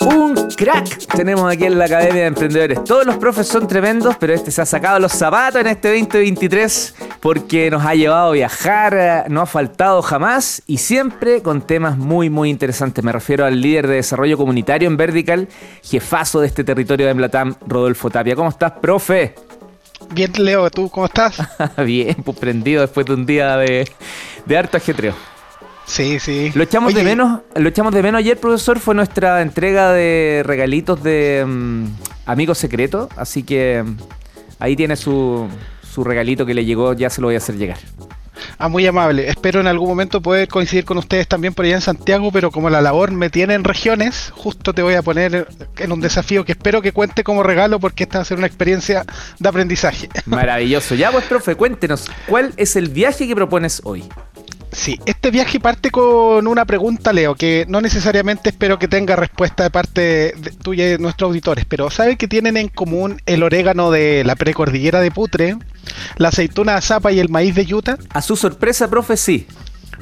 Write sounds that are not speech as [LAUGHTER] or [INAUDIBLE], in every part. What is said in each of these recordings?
Un crack tenemos aquí en la Academia de Emprendedores. Todos los profes son tremendos, pero este se ha sacado los zapatos en este 2023 porque nos ha llevado a viajar, eh, no ha faltado jamás y siempre con temas muy, muy interesantes. Me refiero al líder de desarrollo comunitario en Vertical, jefazo de este territorio de Emblatam, Rodolfo Tapia. ¿Cómo estás, profe? Bien, Leo, ¿tú cómo estás? [LAUGHS] Bien, pues prendido después de un día de, de harto ajetreo. Sí, sí. Lo echamos de menos, lo echamos de menos ayer, profesor, fue nuestra entrega de regalitos de mm, amigos secretos, así que mm, ahí tiene su, su regalito que le llegó, ya se lo voy a hacer llegar. Ah, muy amable. Espero en algún momento poder coincidir con ustedes también por allá en Santiago, pero como la labor me tiene en regiones, justo te voy a poner en un desafío que espero que cuente como regalo porque esta va a ser una experiencia de aprendizaje. Maravilloso. Ya pues, profe, cuéntenos, ¿cuál es el viaje que propones hoy? Sí, este viaje parte con una pregunta, Leo, que no necesariamente espero que tenga respuesta de parte de tuya y de nuestros auditores, pero ¿saben que tienen en común el orégano de la precordillera de Putre, la aceituna de Zapa y el maíz de Utah? A su sorpresa, profe, sí.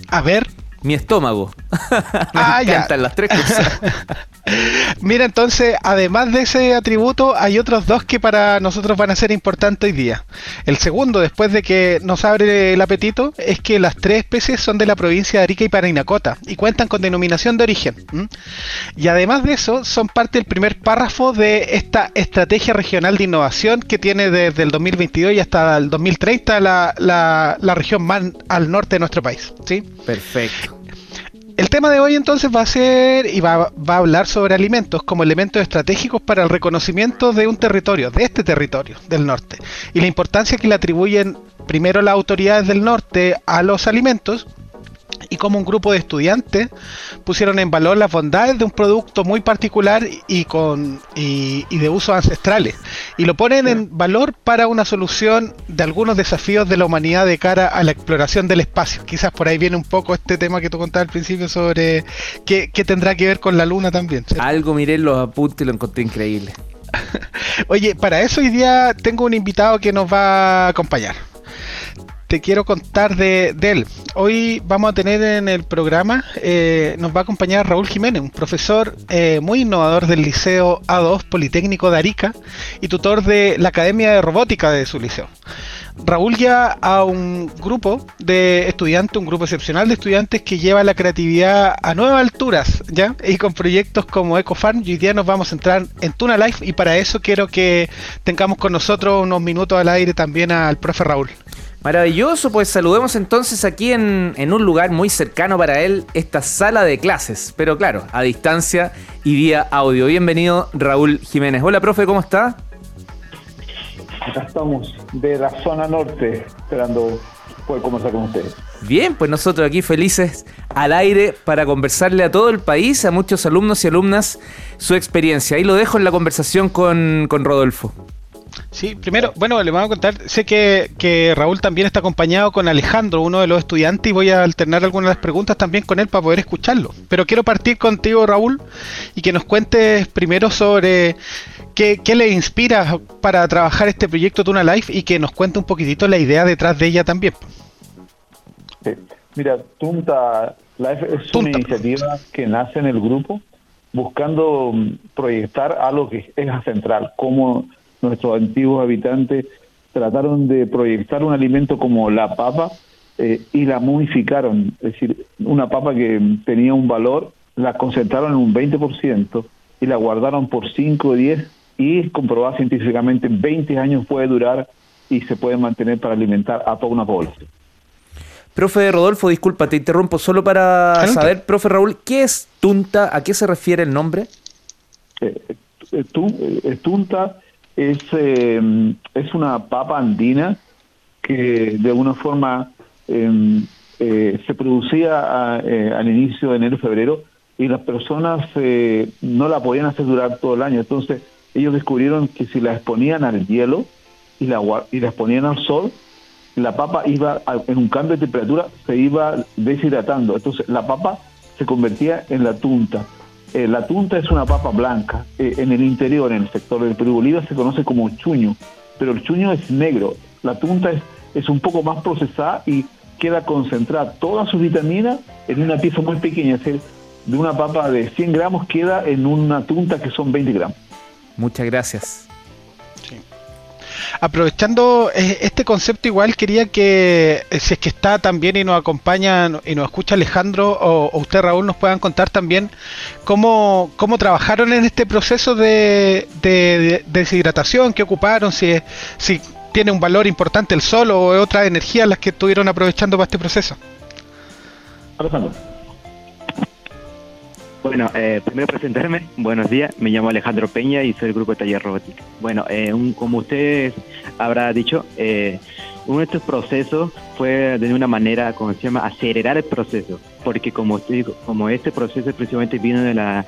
A ver. Mi estómago. [LAUGHS] Me Ah, ya. encantan las tres cosas. [LAUGHS] Mira, entonces, además de ese atributo, hay otros dos que para nosotros van a ser importantes hoy día. El segundo, después de que nos abre el apetito, es que las tres especies son de la provincia de Arica y Parinacota y cuentan con denominación de origen. Y además de eso, son parte del primer párrafo de esta estrategia regional de innovación que tiene desde el 2022 y hasta el 2030 la, la- la región más al norte de nuestro país. ¿sí? Perfecto. El tema de hoy entonces va a ser y va, a hablar sobre alimentos como elementos estratégicos para el reconocimiento de un territorio, de este territorio del norte, y la importancia que le atribuyen primero las autoridades del norte a los alimentos y como un grupo de estudiantes pusieron en valor las bondades de un producto muy particular y con y, y de usos ancestrales y lo ponen en valor para una solución de algunos desafíos de la humanidad de cara a la exploración del espacio. Quizás por ahí viene un poco este tema que tú contabas al principio sobre qué, qué tendrá que ver con la luna también. Algo miré en los apuntes y lo encontré increíble. [LAUGHS] Oye, para eso hoy día tengo un invitado que nos va a acompañar. Te quiero contar de, él. Hoy vamos a tener en el programa, eh, nos va a acompañar Raúl Jiménez, un profesor eh, muy innovador del Liceo A2 Politécnico de Arica y tutor de la Academia de Robótica de su liceo. Raúl ya a un grupo de estudiantes, un grupo excepcional de estudiantes que lleva la creatividad a nuevas alturas, ¿ya? Y con proyectos como EcoFarm, hoy día nos vamos a entrar en Tuna Life y para eso quiero que tengamos con nosotros unos minutos al aire también al profe Raúl. Maravilloso, pues saludemos entonces aquí en, en un lugar muy cercano para él, esta sala de clases, pero claro, a distancia y vía audio. Bienvenido Raúl Jiménez. Hola, profe, ¿cómo está? Acá estamos de la zona norte, esperando poder conversar con ustedes. Bien, pues nosotros aquí felices al aire para conversarle a todo el país, a muchos alumnos y alumnas, su experiencia. Ahí lo dejo en la conversación con, con Rodolfo. Sí, primero, bueno, le vamos a contar, sé que, que Raúl también está acompañado con Alejandro, uno de los estudiantes, y voy a alternar algunas de las preguntas también con él para poder escucharlo. Pero quiero partir contigo, Raúl, y que nos cuentes primero sobre qué, qué le inspira para trabajar este proyecto Tuna Life y que nos cuente un poquitito la idea detrás de ella también. Sí. Mira, Tunta Life es Tunta. una iniciativa que nace en el grupo buscando proyectar algo que es central, como nuestros antiguos habitantes trataron de proyectar un alimento como la papa eh, y la momificaron, es decir, una papa que tenía un valor, la concentraron en un 20% y la guardaron por 5 o 10 y comprobada científicamente 20 años puede durar y se puede mantener para alimentar a toda una población. Profe Rodolfo, disculpa, te interrumpo solo para saber, profe Raúl, ¿qué es Tunta? ¿A qué se refiere el nombre? Eh, eh, Tunta es, eh, es una papa andina que de alguna forma eh, eh, se producía eh, al inicio de enero febrero y las personas eh, no la podían hacer durar todo el año. Entonces ellos descubrieron que si la exponían al hielo y la, y la exponían al sol, la papa iba, a- en un cambio de temperatura, se iba deshidratando. Entonces la papa se convertía en la tunta. Eh, la tunta es una papa blanca. Eh, en el interior, en el sector del Perú Bolívar, se conoce como chuño, pero el chuño es negro. La tunta es, es un poco más procesada y queda concentrada toda su vitamina en una pieza muy pequeña, es decir, de una papa de 100 gramos queda en una tunta que son 20 gramos. Muchas gracias. Aprovechando eh, este concepto igual quería que eh, si es que está también y nos acompaña y nos escucha Alejandro o, usted Raúl nos puedan contar también cómo, cómo trabajaron en este proceso de, deshidratación, qué ocuparon, si, si tiene un valor importante el sol o otras energías las que estuvieron aprovechando para este proceso. Alejandro. Bueno, eh, primero presentarme. Buenos días, me llamo Alejandro Peña y soy del grupo de Taller Robótica. Bueno, eh, como ustedes habrá dicho, eh, uno de estos procesos fue de una manera, como se llama, acelerar el proceso, porque como como este proceso precisamente vino de la,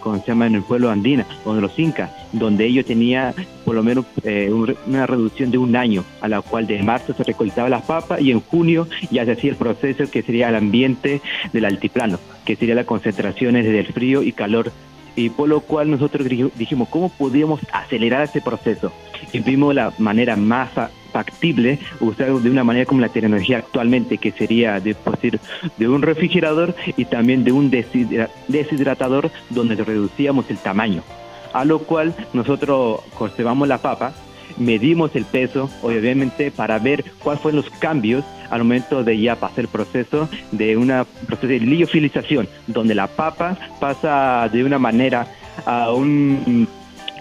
como se llama, en el pueblo andina, o de los incas, donde ellos tenían por lo menos eh, una reducción de un año, a la cual de marzo se recolectaba las papas y en junio ya se hacía el proceso que sería el ambiente del altiplano, que sería las concentraciones del frío y calor y por lo cual nosotros dijimos cómo podíamos acelerar ese proceso y vimos la manera más factible usar de una manera como la tecnología actualmente, que sería de, decir, de un refrigerador y también de un deshidratador donde reducíamos el tamaño. A lo cual nosotros conservamos la papa, medimos el peso, obviamente, para ver cuáles fueron los cambios al momento de ya pasar el proceso de una proceso de liofilización, donde la papa pasa de una manera a un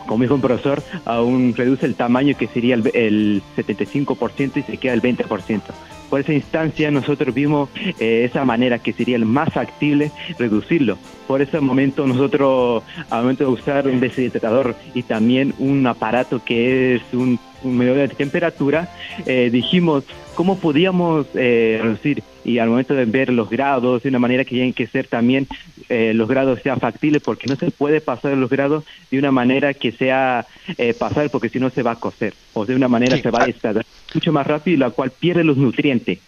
como dijo un profesor, aún reduce el tamaño que sería el, el 75% y se queda el 20%. Por esa instancia nosotros vimos eh, esa manera que sería el más factible reducirlo. Por ese momento nosotros, al momento de usar un deshidratador y también un aparato que es un, medidor de temperatura, eh, dijimos cómo podíamos eh, reducir y al momento de ver los grados de una manera que tienen que ser también eh, los grados sean factibles porque no se puede pasar los grados de una manera que sea eh, pasar porque si no se va a cocer o de una manera se va a estar mucho más rápido y la cual pierde los nutrientes.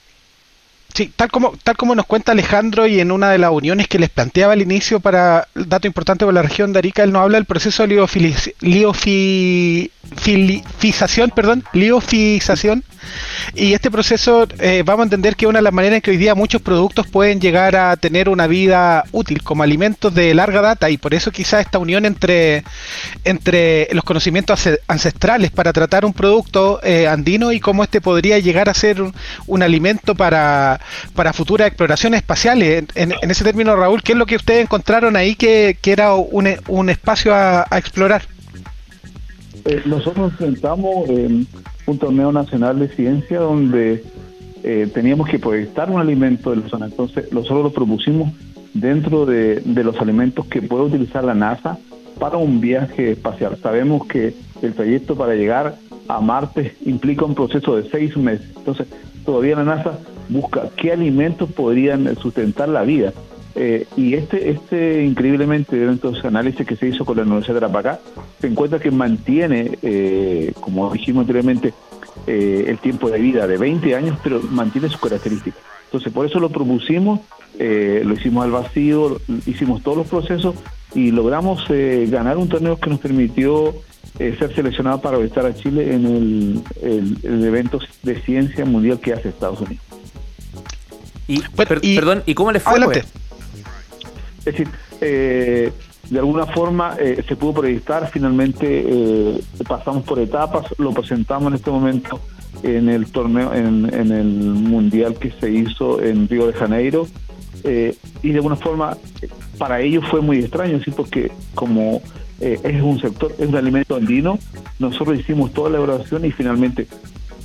Sí, tal como, tal como nos cuenta Alejandro y en una de las uniones que les planteaba al inicio para dato importante para la región de Arica, él nos habla del proceso de liofilización, perdón, liofización, y este proceso eh, vamos a entender que una de las maneras en que hoy día muchos productos pueden llegar a tener una vida útil como alimentos de larga data y por eso quizás esta unión entre, entre los conocimientos ancestrales para tratar un producto eh, andino y cómo este podría llegar a ser un, alimento para, para futuras exploraciones espaciales. En, ese término, Raúl, ¿qué es lo que ustedes encontraron ahí que, era un, un espacio a, explorar? Eh, nosotros enfrentamos un torneo nacional de ciencia donde eh, teníamos que proyectar un alimento de la zona. Entonces, nosotros lo propusimos dentro de, los alimentos que puede utilizar la NASA para un viaje espacial. Sabemos que el trayecto para llegar a Marte implica un proceso de seis meses. Entonces, todavía la NASA busca qué alimentos podrían sustentar la vida. Eh, y este, este increíblemente, ese análisis que se hizo con la Universidad de Rapacá, se encuentra que mantiene, eh, como dijimos anteriormente, eh, el tiempo de vida de 20 años, pero mantiene sus características. Entonces, por eso lo propusimos, lo hicimos al vacío, hicimos todos los procesos y logramos ganar un torneo que nos permitió ser seleccionado para visitar a Chile en el, evento de ciencia mundial que hace Estados Unidos. Y, perdón, ¿y cómo le fue? Adelante. Es decir, eh, de alguna forma eh, se pudo proyectar, finalmente eh, pasamos por etapas, lo presentamos en este momento en el torneo, en, el mundial que se hizo en Río de Janeiro, y de alguna forma para ellos fue muy extraño, ¿sí? porque como es un sector, es un alimento andino, nosotros hicimos toda la elaboración y finalmente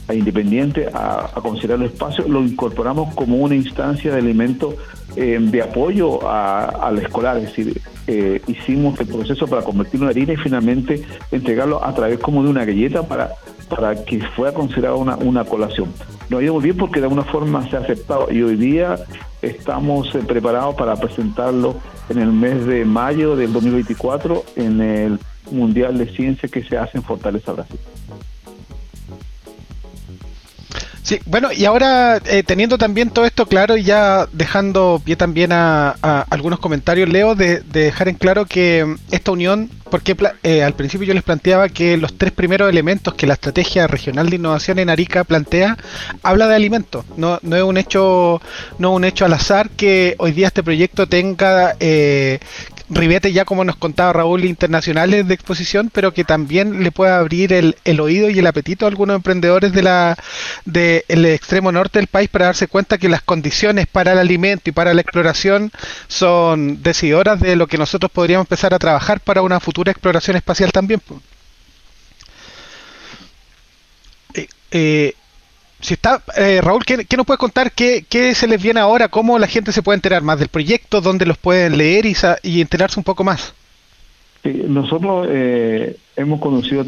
a Independiente a, considerar el espacio, lo incorporamos como una instancia de alimento eh, de apoyo al escolar, es decir, eh, hicimos el proceso para convertirlo en harina y finalmente entregarlo a través como de una galleta para, para que fuera considerada una, una colación. Nos ha ido muy bien porque de alguna forma se ha aceptado y hoy día estamos eh, preparados para presentarlo en el mes de mayo del 2024 en el Mundial de Ciencia que se hace en Fortaleza, Brasil. Sí, bueno, y ahora eh, teniendo también todo esto claro y ya dejando pie también a, algunos comentarios, Leo, de, dejar en claro que mm, esta unión, porque eh, al principio yo les planteaba que los tres primeros elementos que la estrategia regional de innovación en Arica plantea, habla de alimentos, no, no es un hecho, no un hecho al azar que hoy día este proyecto tenga eh, ribete ya como nos contaba Raúl internacionales de exposición, pero que también le pueda abrir el, el oído y el apetito a algunos emprendedores de la del extremo norte del país para darse cuenta que las condiciones para el alimento y para la exploración son decidoras de lo que nosotros podríamos empezar a trabajar para una futura exploración espacial también. Eh, eh, si está, eh, Raúl, ¿qué, nos puedes contar? ¿Qué, se les viene ahora? ¿Cómo la gente se puede enterar más del proyecto? ¿Dónde los pueden leer y, enterarse un poco más? nosotros eh, hemos conocido a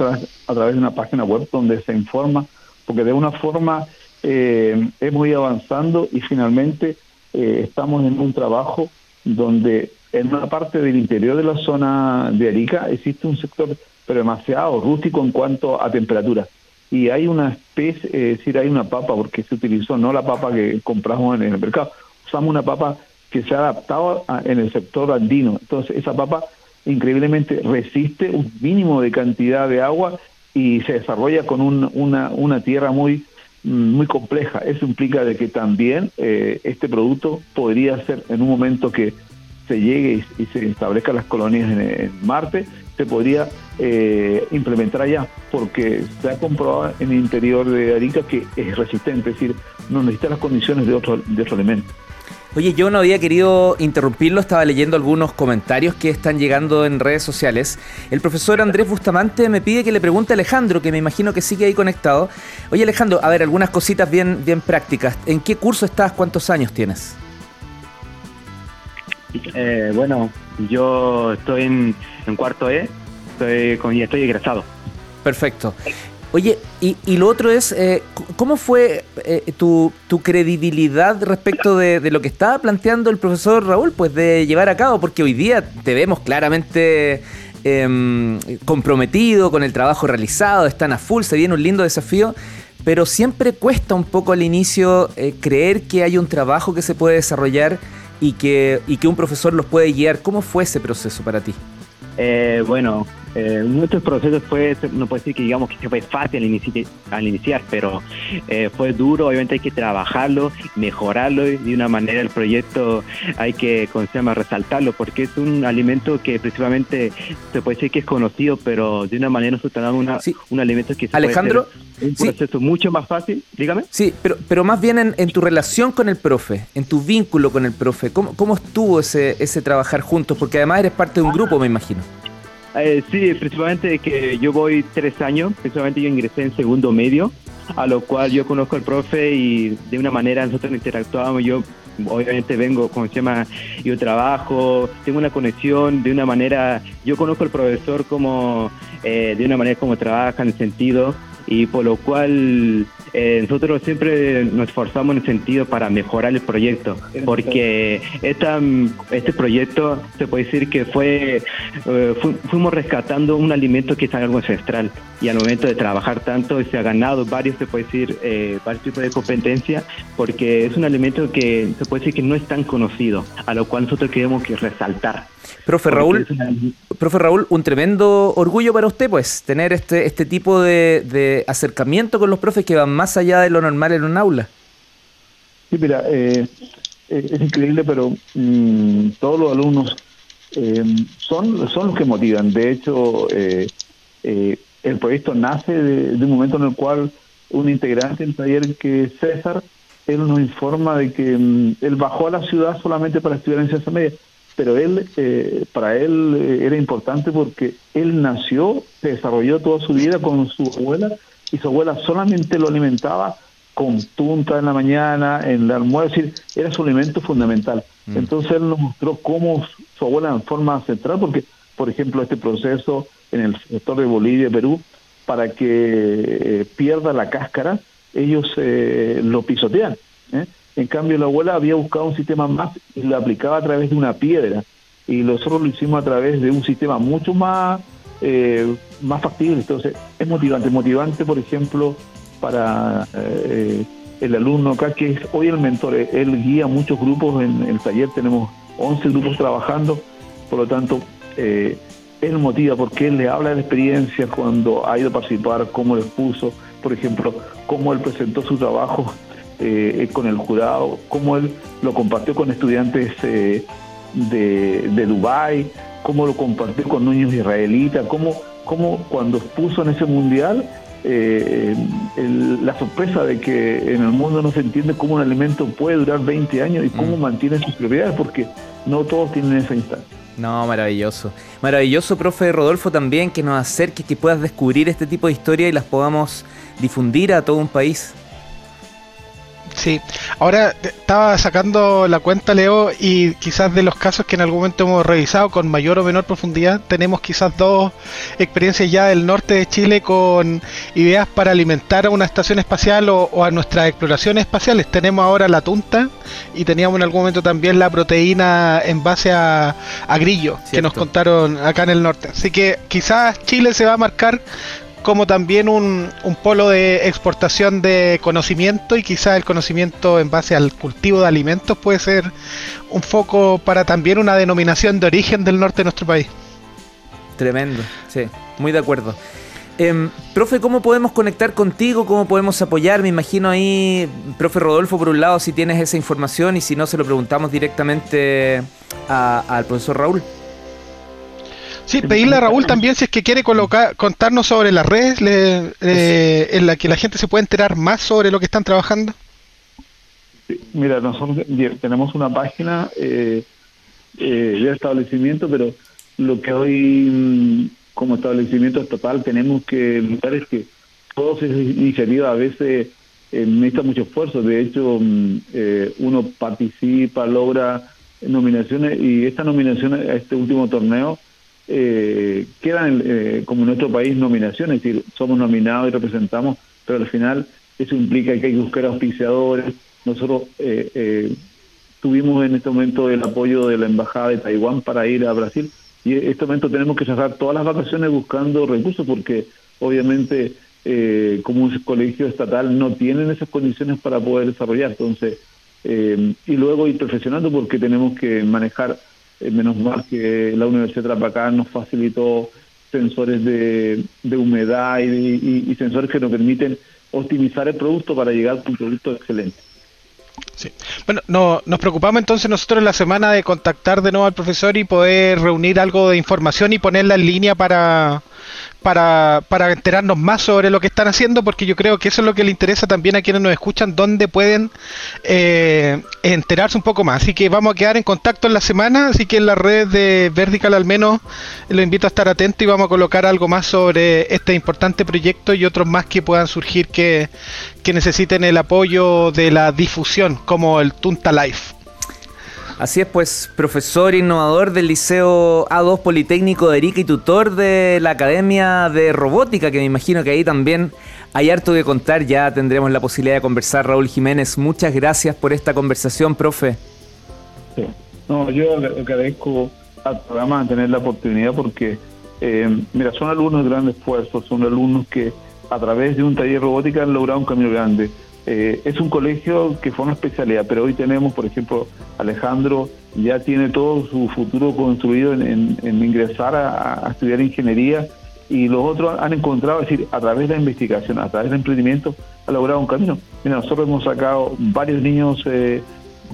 través, de una página web donde se informa, porque de una forma eh, hemos ido avanzando y finalmente estamos en un trabajo donde en una parte del interior de la zona de Arica existe un sector pero demasiado rústico en cuanto a temperatura y hay una especie, es decir, hay una papa, porque se utilizó no la papa que compramos en el mercado, usamos una papa que se ha adaptado en el sector andino. Entonces, esa papa increíblemente resiste un mínimo de cantidad de agua y se desarrolla con una, una tierra muy muy compleja. Eso implica de que también eh, este producto podría ser en un momento que se llegue y, se establezcan las colonias en Marte, se podría eh, implementar allá, porque se ha comprobado en el interior de Arica que es resistente, es decir, no necesita las condiciones de otro, de otro elemento. Oye, yo no había querido interrumpirlo, estaba leyendo algunos comentarios que están llegando en redes sociales. El profesor Andrés Bustamante me pide que le pregunte a Alejandro, que me imagino que sigue ahí conectado. Oye Alejandro, a ver, algunas cositas bien, bien prácticas. ¿En qué curso estás? ¿Cuántos años tienes? Eh, bueno, yo estoy en, cuarto E, estoy, y estoy egresado. Perfecto. Oye, y, lo otro es, eh, ¿cómo fue eh, tu, credibilidad respecto de, lo que estaba planteando el profesor Raúl, pues de llevar a cabo? Porque hoy día te vemos claramente em, comprometido con el trabajo realizado, están a full, se viene un lindo desafío, pero siempre cuesta un poco al inicio eh, creer que hay un trabajo que se puede desarrollar y que, y que un profesor los puede guiar. ¿Cómo fue ese proceso para ti? Eh, bueno, eh, nuestro proceso fue, no puedo decir que digamos que fue fácil al iniciar, pero eh, fue duro, obviamente hay que trabajarlo, mejorarlo y de una manera el proyecto hay que, ¿cómo se llama?, resaltarlo, porque es un alimento que principalmente se puede decir que es conocido, pero de una manera nosotros tenemos una, un alimento que se Alejandro, puede un proceso mucho más fácil, dígame. Sí, pero, pero más bien en, tu relación con el profe, en tu vínculo con el profe, ¿cómo, cómo estuvo ese, ese trabajar juntos? Porque además eres parte de un grupo, me imagino. Eh, sí, principalmente que yo voy tres años, principalmente yo ingresé en segundo medio, a lo cual yo conozco al profe y de una manera nosotros interactuamos, yo obviamente vengo, como se llama, yo trabajo, tengo una conexión de una manera, yo conozco al profesor como, eh, de una manera como trabaja en el sentido, y por lo cual eh, nosotros siempre nos esforzamos en el sentido para mejorar el proyecto, porque esta, este proyecto se puede decir que fue, eh, fuimos rescatando un alimento que es algo ancestral y al momento de trabajar tanto se ha ganado varios, se puede decir, eh, varios tipos de competencia, porque es un alimento que se puede decir que no es tan conocido, a lo cual nosotros queremos que resaltar. Profe Raúl, profe Raúl, un tremendo orgullo para usted, pues, tener este, este tipo de, acercamiento con los profes que van más allá de lo normal en un aula. Sí, mira, eh, eh, es increíble, pero mm, todos los alumnos eh, son, son los que motivan. De hecho, el proyecto nace de, un momento en el cual un integrante del taller que César, él nos informa de que mm, él bajó a la ciudad solamente para estudiar en ciencia media pero él, eh, para él eh, era importante porque él nació, se desarrolló toda su vida con su abuela y su abuela solamente lo alimentaba con tunta en la mañana, en el almuerzo, era su alimento fundamental. Mm. Entonces él nos mostró cómo su abuela en forma central, porque, por ejemplo, este proceso en el sector de Bolivia y Perú, para que eh, pierda la cáscara, ellos lo pisotean. ¿eh? En cambio, la abuela había buscado un sistema más y lo aplicaba a través de una piedra. Y nosotros lo hicimos a través de un sistema mucho más, eh, más factible. Entonces, es motivante. Motivante, por ejemplo, para eh, el alumno acá, que es hoy el mentor, él guía muchos grupos en el taller, tenemos 11 grupos trabajando, por lo tanto, eh, él motiva porque él le habla de la experiencia cuando ha ido a participar, cómo lo expuso, por ejemplo, cómo él presentó su trabajo eh, con el jurado, cómo él lo compartió con estudiantes eh, de, de Dubái, cómo lo compartió con niños israelitas, cómo, cómo cuando expuso en ese mundial eh, la sorpresa de que en el mundo no se entiende cómo un alimento puede durar 20 años y cómo mm. mantiene sus propiedades, porque no todos tienen esa instancia. No, maravilloso. Maravilloso, profe Rodolfo, también que nos acerque, que puedas descubrir este tipo de historias y las podamos difundir a todo un país. Sí, ahora estaba sacando la cuenta, Leo, y quizás de los casos que en algún momento hemos revisado con mayor o menor profundidad, tenemos quizás dos experiencias ya del norte de Chile con ideas para alimentar a una estación espacial o, a nuestras exploraciones espaciales. Tenemos ahora la tunta y teníamos en algún momento también la proteína en base a, grillo, que nos contaron acá en el norte. Así que quizás Chile se va a marcar como también un, polo de exportación de conocimiento y quizás el conocimiento en base al cultivo de alimentos puede ser un foco para también una denominación de origen del norte de nuestro país. Tremendo, sí, muy de acuerdo. Em, profe, ¿cómo podemos conectar contigo? ¿Cómo podemos apoyar? Me imagino ahí, profe Rodolfo, por un lado, si tienes esa información y si no, se lo preguntamos directamente al profesor Raúl. Sí, pedirle a Raúl también si es que quiere colocar, contarnos sobre las redes en la que la gente se puede enterar más sobre lo que están trabajando. mira, nosotros tenemos una página eh, eh, de establecimiento, pero lo que hoy mm, como establecimiento estatal tenemos que notar es que todas esas iniciativas a veces eh, necesitan mucho esfuerzo. De hecho, mm, eh, uno participa, logra nominaciones y esta nominación a este último torneo eh, quedan eh, como en nuestro país nominaciones, es decir, somos nominados y representamos, pero al final eso implica que hay que buscar auspiciadores. Nosotros eh, eh, tuvimos en este momento el apoyo de la Embajada de Taiwán para ir a Brasil y en este momento tenemos que cerrar todas las vacaciones buscando recursos porque obviamente eh, como un colegio estatal no tienen esas condiciones para poder desarrollar. Entonces, eh, y luego ir perfeccionando porque tenemos que manejar eh, menos mal que la Universidad de Trapacán nos facilitó sensores de, humedad y, sensores que nos permiten optimizar el producto para llegar a un producto excelente. Sí. Bueno, no, nos preocupamos entonces nosotros en la semana de contactar de nuevo al profesor y poder reunir algo de información y ponerla en línea para, para, para enterarnos más sobre lo que están haciendo, porque yo creo que eso es lo que le interesa también a quienes nos escuchan, dónde pueden eh, enterarse un poco más. Así que vamos a quedar en contacto en la semana, así que en la red de Vertical al menos lo invito a estar atento y vamos a colocar algo más sobre este importante proyecto y otros más que puedan surgir que, que necesiten el apoyo de la difusión, como el Tunta Life. Así es, pues, profesor innovador del Liceo A2 Politécnico de Erika y tutor de la Academia de Robótica, que me imagino que ahí también hay harto que contar. Ya tendremos la posibilidad de conversar, Raúl Jiménez. Muchas gracias por esta conversación, profe. No, yo agradezco al programa tener la oportunidad porque, eh, mira, son alumnos de gran esfuerzo, son alumnos que a través de un taller robótica han logrado un cambio grande eh, es un colegio que fue una especialidad, pero hoy tenemos, por ejemplo, Alejandro ya tiene todo su futuro construido en, ingresar a, estudiar ingeniería y los otros han encontrado, es decir, a través de la investigación, a través del emprendimiento, ha logrado un camino. Mira, nosotros hemos sacado varios niños eh,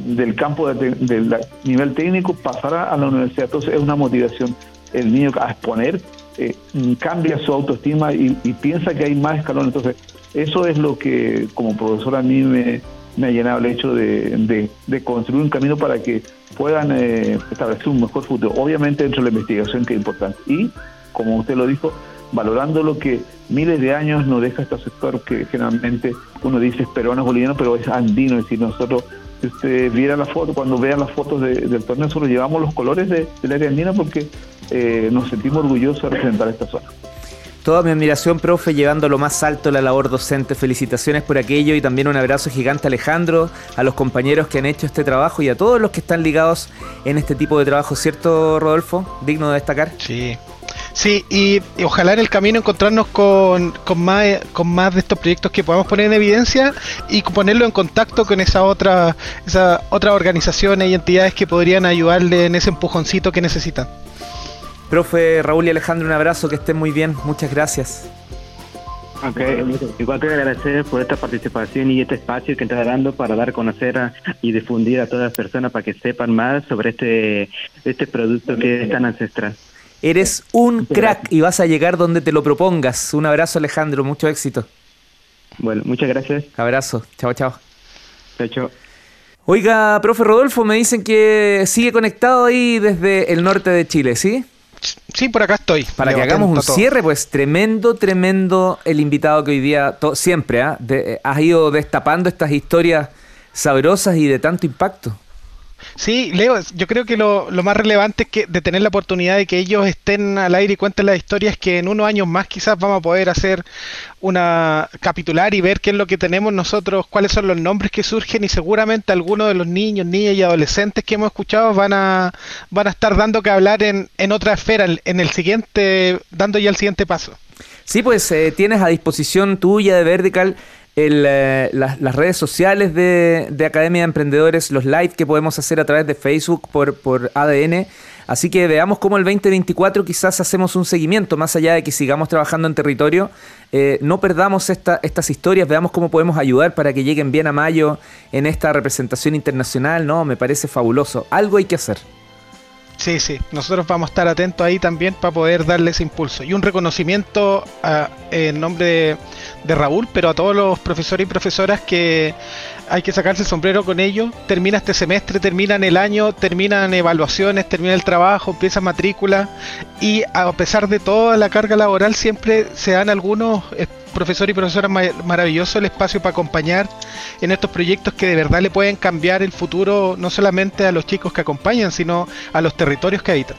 del campo del nivel técnico pasar a la universidad, entonces es una motivación el niño a exponer, eh, cambia su autoestima y, y piensa que hay más escalones, entonces eso es lo que como profesor a mí me, ha llenado el hecho de, construir un camino para que puedan eh, establecer un mejor futuro. Obviamente dentro de la investigación que es importante. Y, como usted lo dijo, valorando lo que miles de años nos deja este sector que generalmente uno dice es peruano, boliviano, pero es andino. Es decir, nosotros, si usted viera la foto, cuando vean las fotos del torneo, nosotros llevamos los colores del área andina porque eh, nos sentimos orgullosos de representar esta zona. Toda mi admiración, profe, llevando lo más alto la labor docente. Felicitaciones por aquello y también un abrazo gigante a Alejandro, a los compañeros que han hecho este trabajo y a todos los que están ligados en este tipo de trabajo, ¿cierto, Rodolfo? Digno de destacar. Sí, Sí, y, ojalá en el camino encontrarnos con, con, más, con más de estos proyectos que podamos poner en evidencia y ponerlo en contacto con esa otra, esa otras organizaciones y entidades que podrían ayudarle en ese empujoncito que necesitan. Profe Raúl y Alejandro, un abrazo, que estén muy bien, muchas gracias. Ok, igual quiero agradecer por esta participación y este espacio que está dando para dar a conocer y difundir a todas las personas para que sepan más sobre este, este producto que es tan ancestral. Eres un crack y vas a llegar donde te lo propongas. Un abrazo Alejandro, mucho éxito. Bueno, muchas gracias. Abrazo, chao, chao. Chao, chao. Oiga, profe Rodolfo, me dicen que sigue conectado ahí desde el norte de Chile, ¿sí? Sí, por acá estoy. Para que hagamos un cierre, pues tremendo, tremendo el invitado que hoy día, siempre, ¿ah? eh, has ido destapando estas historias sabrosas y de tanto impacto. Sí, Leo, yo creo que lo, más relevante es que de tener la oportunidad de que ellos estén al aire y cuenten las historias que en unos años más quizás vamos a poder hacer una capitular y ver qué es lo que tenemos nosotros, cuáles son los nombres que surgen y seguramente algunos de los niños, niñas y adolescentes que hemos escuchado van a van a estar dando que hablar en, en otra esfera, en el siguiente, dando ya el siguiente paso. Sí, pues eh, tienes a disposición tuya de Vertical el, eh, las, redes sociales de, Academia de Emprendedores, los live que podemos hacer a través de Facebook por, por ADN. Así que veamos cómo el 2024 quizás hacemos un seguimiento, más allá de que sigamos trabajando en territorio, eh, no perdamos esta, estas historias, veamos cómo podemos ayudar para que lleguen bien a mayo en esta representación internacional, ¿no? Me parece fabuloso. Algo hay que hacer. Sí, sí, nosotros vamos a estar atentos ahí también para poder darle ese impulso. Y un reconocimiento en nombre de, Raúl, pero a todos los profesores y profesoras que hay que sacarse el sombrero con ellos. Termina este semestre, terminan el año, terminan evaluaciones, termina el trabajo, empieza matrícula y a pesar de toda la carga laboral siempre se dan algunos profesor y profesora maravilloso el espacio para acompañar en estos proyectos que de verdad le pueden cambiar el futuro no solamente a los chicos que acompañan, sino a los territorios que habitan.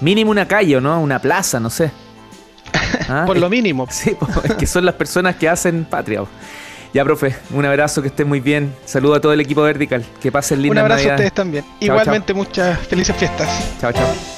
Mínimo una calle, ¿no? Una plaza, no sé. [LAUGHS] ¿Ah? Por lo mínimo. [LAUGHS] Sí, es que son las personas que hacen patria. Ya, profe, un abrazo, que estén muy bien. Saludo a todo el equipo Vertical. Que pasen lindas Un abrazo a ustedes también. Igualmente, muchas felices fiestas. Chao, chao.